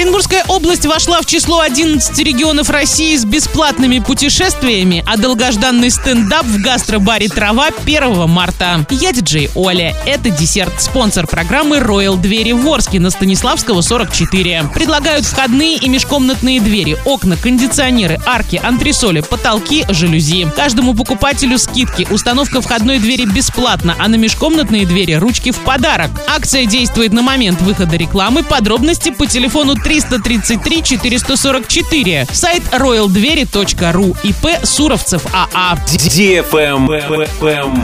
Оренбургская область вошла в число 11 регионов России с бесплатными путешествиями, а долгожданный стендап в гастробаре «Трава» 1 марта. Я диджей Оля. Это десерт. Спонсор программы Royal Двери в Орске на Станиславского 44. Предлагают входные и межкомнатные двери, окна, кондиционеры, арки, антресоли, потолки, жалюзи. Каждому покупателю скидки. Установка входной двери бесплатно, а на межкомнатные двери ручки в подарок. Акция действует на момент выхода рекламы. Подробности по телефону 333 444. Сайт royaldвери.ру. ИП Суровцев АА.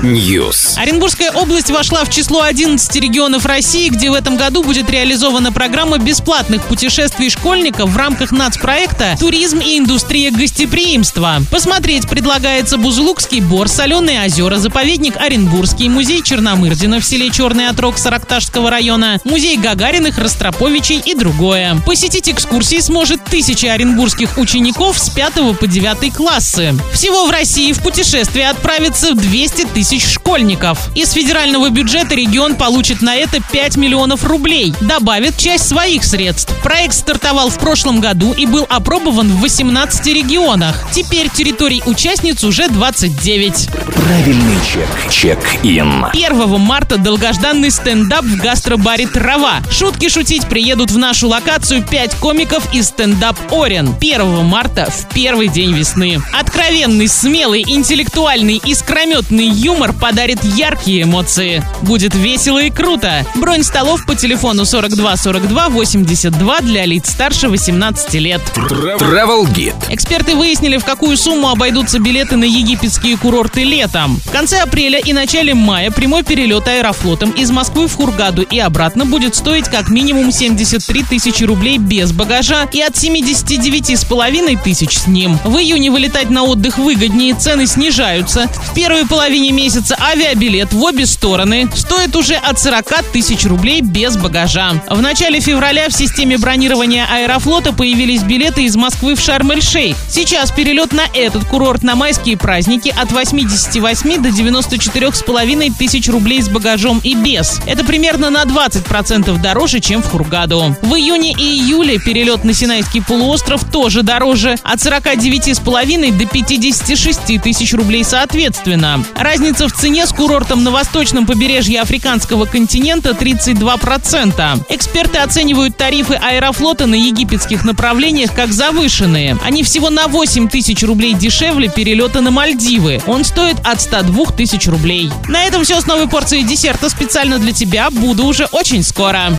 News. Оренбургская область вошла в число 11 регионов России, где в этом году будет реализована программа бесплатных путешествий школьников в рамках нацпроекта «Туризм и индустрия гостеприимства». Посмотреть предлагается Бузулукский бор, Соленые озера, заповедник Оренбургский, музей Черномырдина в селе Черный Отрог Саракташского района, музей Гагариных, Ростроповичей и другое. Посетить экскурсии сможет тысяча оренбургских учеников с 5 по 9 классы. Всего в России в путешествие отправится 200 тысяч школьников. Из федерального бюджета регион получит на это 5 миллионов рублей. Добавит часть своих средств. Проект стартовал в прошлом году и был опробован в 18 регионах. Теперь территорий участниц уже 29. Правильный чек. Чек-ин. 1 марта долгожданный стендап в гастробаре «Трава». Шутки шутить приедут в нашу локацию 5 комиков из стендап «Орен». 1 марта в первый день весны. Откровенный, смелый, интеллектуальный, искрометный юмор подарит яркие эмоции. Будет весело и круто. Бронь столов по телефону 42 42 82 для лиц старше 18 лет. Travel Guide. Эксперты выяснили, в какую сумму обойдутся билеты на египетские курорты летом. В конце апреля и начале мая прямой перелет аэрофлотом из Москвы в Хургаду и обратно будет стоить как минимум 73 тысячи рублей без багажа и от 79 с половиной тысяч с ним. В июне вылетать на отдых выгоднее, цены снижаются. В первой половине месяца авиабилет в обе стороны стоит уже от 40 тысяч рублей без багажа. В начале февраля в системе бронирования аэрофлота появились билеты из Москвы в Шарм-эль-Шейх. Сейчас перелет на этот курорт на майские праздники от 88 до 94 с половиной тысяч рублей с багажом и без. Это примерно на 20% дороже, чем в Хургаду. В июне и июле перелет на Синайский полуостров тоже дороже. От 49 с половиной до 56 тысяч рублей соответственно. Разница в цене с курортом на восточном побережье африканского континента 32%. Эксперты оценивают тарифы аэрофлота на египетских направлениях как завышенные. Они всего на 8 тысяч рублей дешевле перелета на Мальдивы. Он стоит от 102 тысяч рублей. На этом все с новой порцией десерта специально для тебя. Буду уже очень скоро.